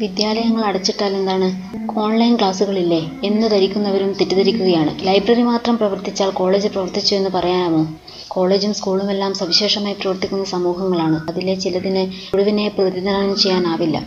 വിദ്യാലയങ്ങൾ അടച്ചിട്ടാൽ എന്താണ്? ഓൺലൈൻ ക്ലാസുകളില്ലേ എന്ന് ധരിക്കുന്നവരും തെറ്റിദ്ധരിക്കുകയാണ്. ലൈബ്രറി മാത്രം പ്രവർത്തിച്ചാൽ കോളേജ് പ്രവർത്തിച്ചു എന്ന് പറയാമോ കോളേജും സ്കൂളും എല്ലാം സവിശേഷമായി പ്രവർത്തിക്കുന്ന സമൂഹങ്ങളാണ്. അതിലെ ചിലതിന് ഒഴിവിനെ പ്രതിനിധാനം ചെയ്യാനാവില്ല.